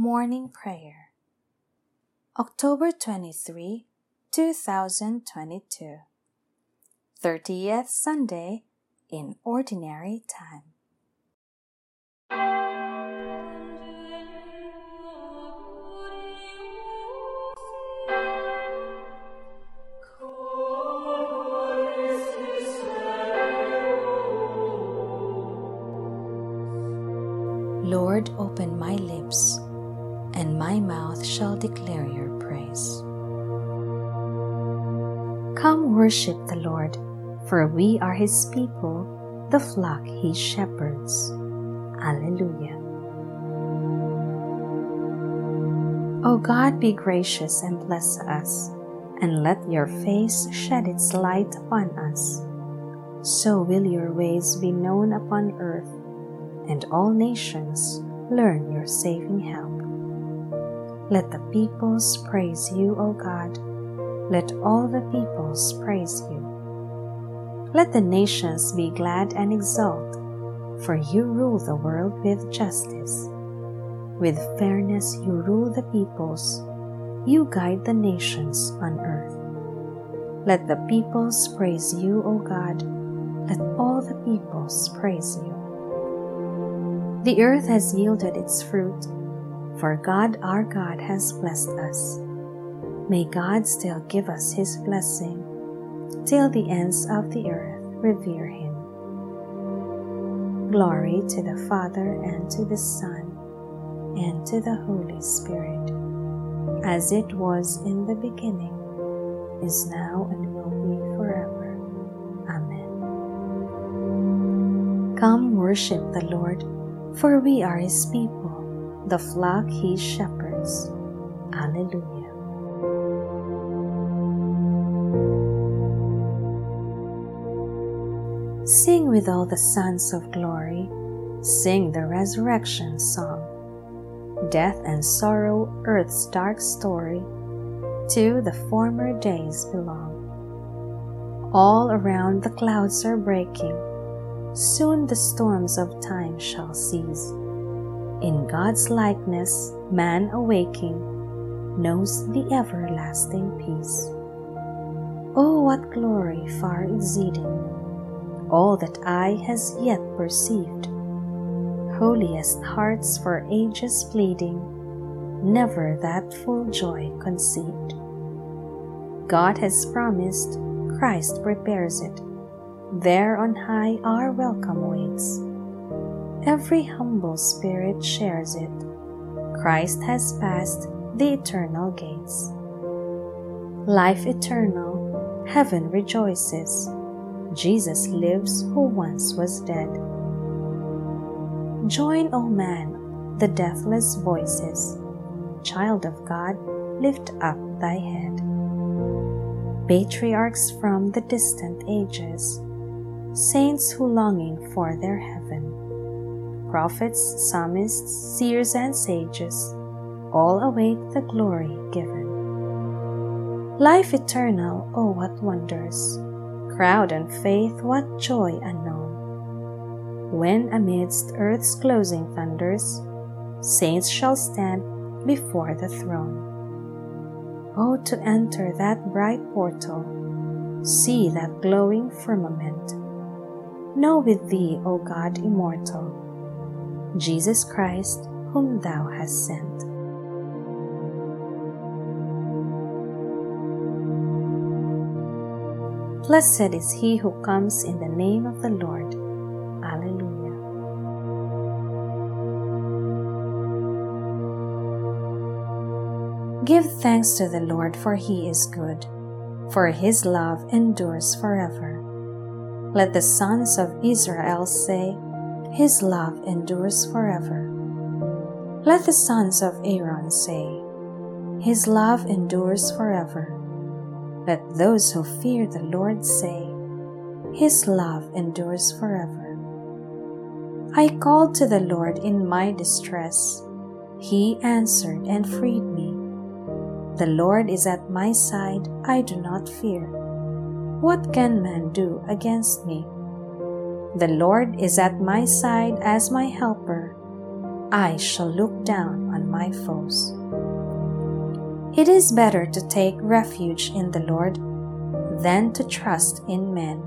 Morning Prayer. October 23, 2022 30th Sunday in Ordinary Time. Lord, open my lips and my mouth shall declare your praise. Come worship the Lord, for we are his people, the flock he shepherds. Alleluia. O God, be gracious and bless us, and let your face shed its light upon us. So will your ways be known upon earth, and all nations learn your saving help. Let the peoples praise you, O God. Let all the peoples praise you. Let the nations be glad and exult, for you rule the world with justice. With fairness you rule the peoples, you guide the nations on earth. Let the peoples praise you, O God. Let all the peoples praise you. The earth has yielded its fruit for God our God has blessed us. May God still give us his blessing till the ends of the earth revere him. Glory to the Father and to the Son and to the Holy Spirit, as it was in the beginning, is now, and will be forever. Amen. Come worship the Lord, for we are his people the flock he shepherds. Alleluia. Sing with all the sons of glory, sing the resurrection song. Death and sorrow, earth's dark story, to the former days belong. All around the clouds are breaking, soon the storms of time shall cease in God's likeness, man awaking knows the everlasting peace. Oh, what glory far exceeding all that eye has yet perceived! Holiest hearts for ages pleading, never that full joy conceived. God has promised, Christ prepares it. There on high our welcome waits Every humble spirit shares it. Christ has passed the eternal gates. Life eternal, heaven rejoices. Jesus lives who once was dead. Join, O man, the deathless voices. Child of God, lift up thy head. Patriarchs from the distant ages, saints who longing for their heaven prophets, psalmists, seers, and sages, all await the glory given. Life eternal, oh, what wonders! Crowd and faith, what joy unknown! When amidst earth's closing thunders, saints shall stand before the throne. Oh, to enter that bright portal, see that glowing firmament. Know with thee, O God immortal, Jesus Christ, whom thou hast sent. Blessed is he who comes in the name of the Lord. Alleluia. Give thanks to the Lord, for he is good, for his love endures forever. Let the sons of Israel say, his love endures forever. Let the sons of Aaron say, His love endures forever. Let those who fear the Lord say, His love endures forever. I called to the Lord in my distress. He answered and freed me. The Lord is at my side, I do not fear. What can man do against me? The Lord is at my side as my helper. I shall look down on my foes. It is better to take refuge in the Lord than to trust in men.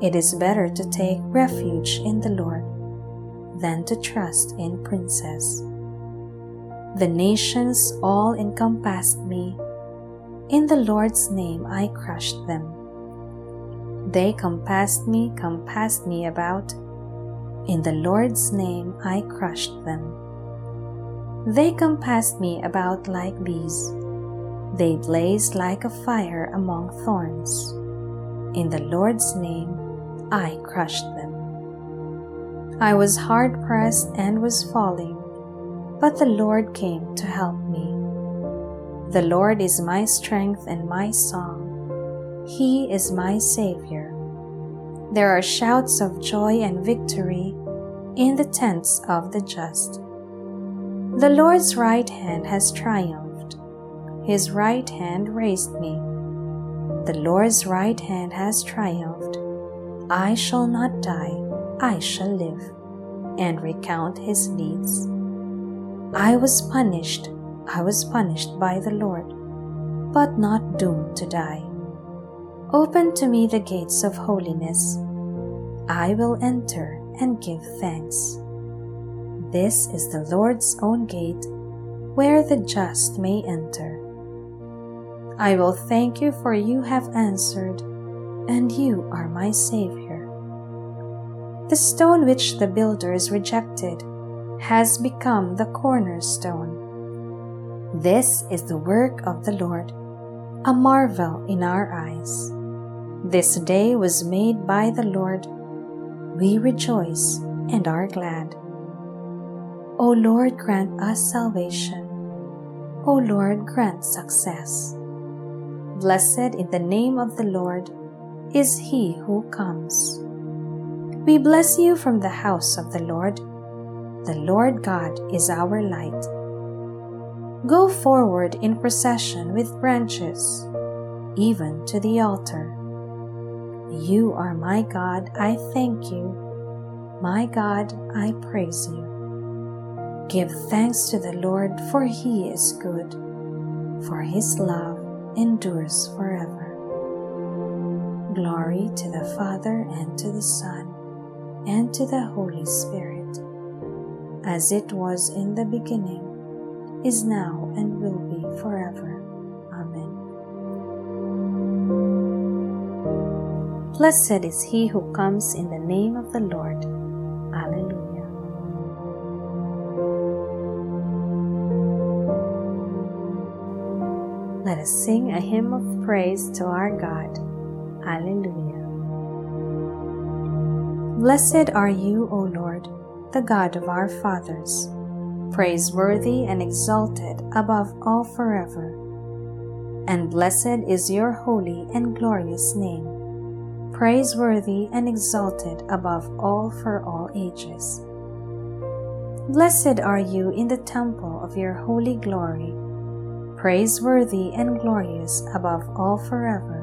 It is better to take refuge in the Lord than to trust in princes. The nations all encompassed me. In the Lord's name I crushed them. They compassed me, compassed me about. In the Lord's name I crushed them. They compassed me about like bees. They blazed like a fire among thorns. In the Lord's name I crushed them. I was hard pressed and was falling but the Lord came to help me. The Lord is my strength and my song. He is my Savior. There are shouts of joy and victory in the tents of the just. The Lord's right hand has triumphed. His right hand raised me. The Lord's right hand has triumphed. I shall not die, I shall live, and recount his deeds. I was punished, I was punished by the Lord, but not doomed to die. Open to me the gates of holiness. I will enter and give thanks. This is the Lord's own gate, where the just may enter. I will thank you for you have answered, and you are my Savior. The stone which the builders rejected has become the cornerstone. This is the work of the Lord, a marvel in our eyes. This day was made by the Lord. We rejoice and are glad. O Lord, grant us salvation. O Lord, grant success. Blessed in the name of the Lord is he who comes. We bless you from the house of the Lord the Lord God is our light. Go forward in procession with branches, even to the altar. You are my God, I thank you. My God, I praise you. Give thanks to the Lord, for he is good, for his love endures forever. Glory to the Father, and to the Son, and to the Holy Spirit as it was in the beginning, is now, and will be forever. Blessed is he who comes in the name of the Lord. Alleluia. Let us sing a hymn of praise to our God. Alleluia. Blessed are you, O Lord the God of our fathers, praiseworthy and exalted above all forever. And blessed is your holy and glorious name, praiseworthy and exalted above all for all ages. Blessed are you in the temple of your holy glory, praiseworthy and glorious above all forever.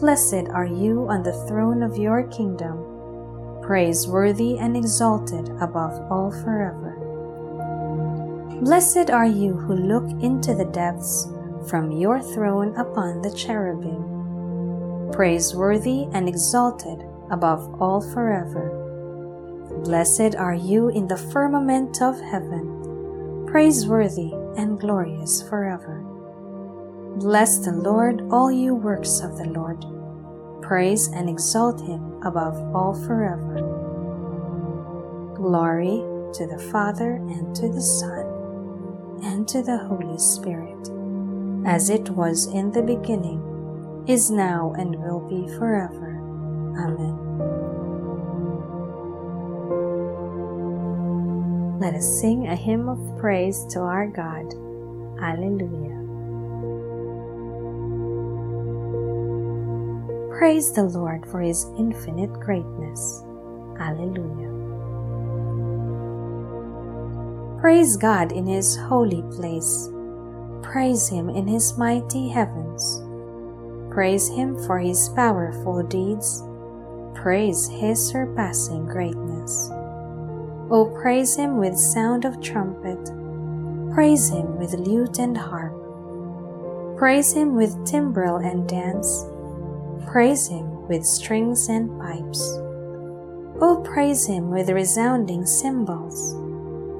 Blessed are you on the throne of your kingdom praiseworthy and exalted above all forever. Blessed are you who look into the depths from your throne upon the cherubim, praiseworthy and exalted above all forever. Blessed are you in the firmament of heaven, praiseworthy and glorious forever. Bless the Lord, all you works of the Lord praise and exalt him above all forever. Glory to the Father and to the Son and to the Holy Spirit, as it was in the beginning, is now, and will be forever. Amen. Let us sing a hymn of praise to our God. Alleluia. Praise the Lord for his infinite greatness. Alleluia. Praise God in his holy place. Praise him in his mighty heavens. Praise him for his powerful deeds. Praise his surpassing greatness. O praise him with sound of trumpet. Praise him with lute and harp. Praise him with timbrel and dance. Praise him with strings and pipes. O praise him with resounding cymbals.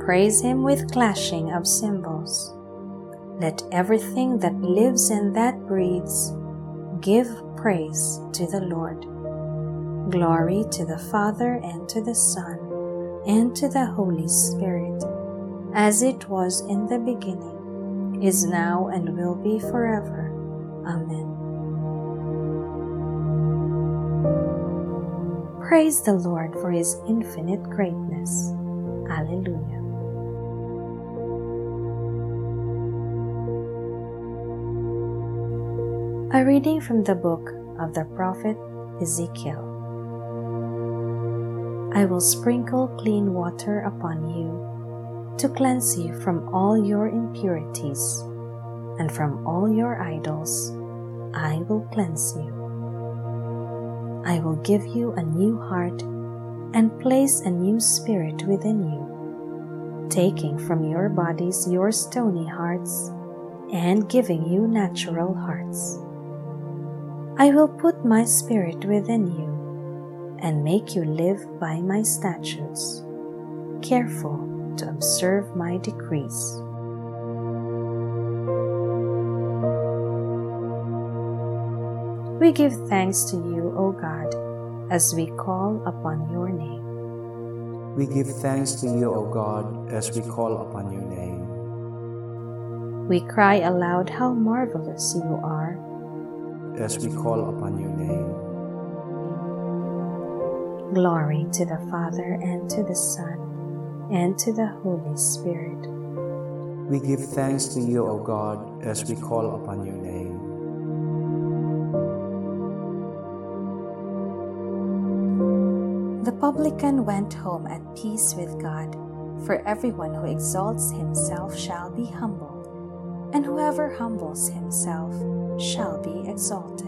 Praise him with clashing of cymbals. Let everything that lives and that breathes give praise to the Lord. Glory to the Father and to the Son and to the Holy Spirit, as it was in the beginning, is now, and will be forever. Amen. Praise the Lord for his infinite greatness. Alleluia. A reading from the book of the prophet Ezekiel. I will sprinkle clean water upon you to cleanse you from all your impurities, and from all your idols I will cleanse you. I will give you a new heart and place a new spirit within you, taking from your bodies your stony hearts and giving you natural hearts. I will put my spirit within you and make you live by my statutes, careful to observe my decrees. We give thanks to you, O God, as we call upon your name. We give thanks to you, O God, as we call upon your name. We cry aloud how marvelous you are. As we call upon your name. Glory to the Father, and to the Son, and to the Holy Spirit. We give thanks to you, O God, as we call upon your name. The publican went home at peace with God, for everyone who exalts himself shall be humbled, and whoever humbles himself shall be exalted.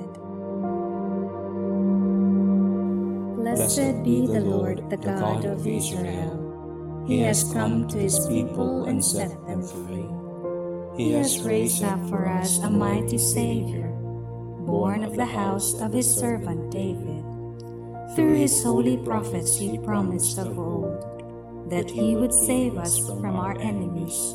Blessed be the Lord, the God of Israel. He has come to his people and set them free. He has raised up for us a mighty Savior, born of the house of his servant David. Through his holy prophets he promised of old that he would save us from our enemies,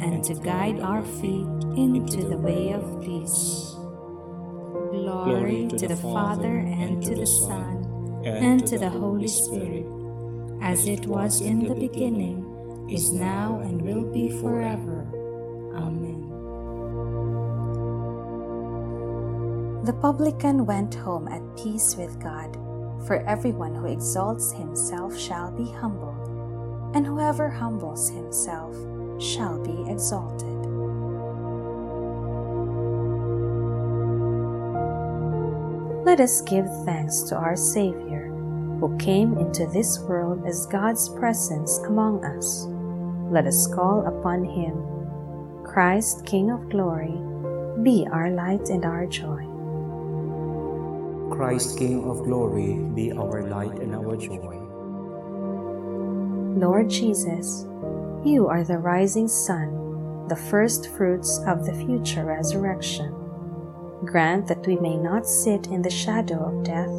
and to guide our feet into the way of peace. Glory to the Father, and to the Son, and to the Holy Spirit as it was in the beginning, is now, and will be forever. Amen. The publican went home at peace with God, for everyone who exalts himself shall be humbled, and whoever humbles himself shall be exalted. Let us give thanks to our Savior who came into this world as God's presence among us. Let us call upon him. Christ, King of glory, be our light and our joy. Christ, King of glory, be our light and our joy. Lord Jesus, you are the rising sun, the first fruits of the future resurrection. Grant that we may not sit in the shadow of death,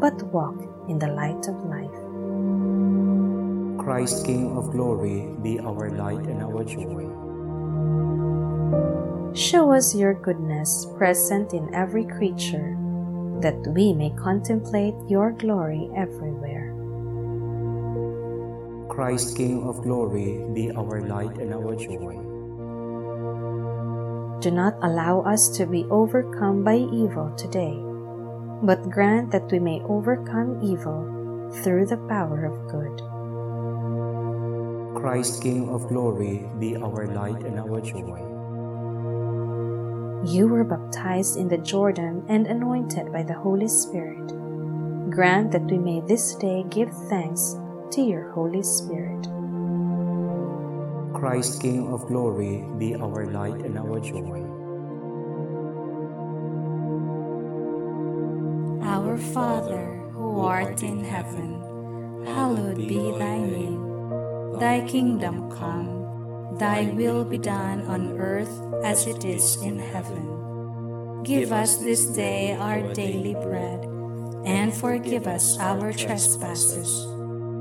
but walk in the light of life. Christ, King of glory, be our light and our joy. Show us your goodness present in every creature, that we may contemplate your glory everywhere. Christ, King of glory, be our light and our joy. Do not allow us to be overcome by evil today, but grant that we may overcome evil through the power of good. Christ, King of glory, be our light and our joy. You were baptized in the Jordan and anointed by the Holy Spirit. Grant that we may this day give thanks to your Holy Spirit. Christ, King of glory, be our light and our joy. Our Father, who art in heaven, hallowed be thy name. Thy kingdom come, thy will be done on earth as it is in heaven. Give us this day our daily bread, and forgive us our trespasses,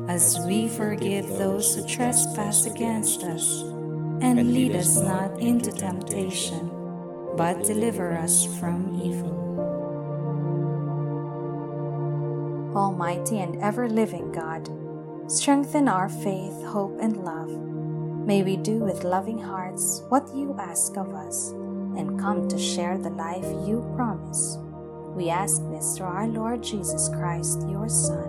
as we forgive those who trespass against us. And lead us not into temptation, but deliver us from evil. Almighty and ever living God, strengthen our faith, hope, and love. May we do with loving hearts what you ask of us and come to share the life you promise. We ask this through our Lord Jesus Christ, your Son,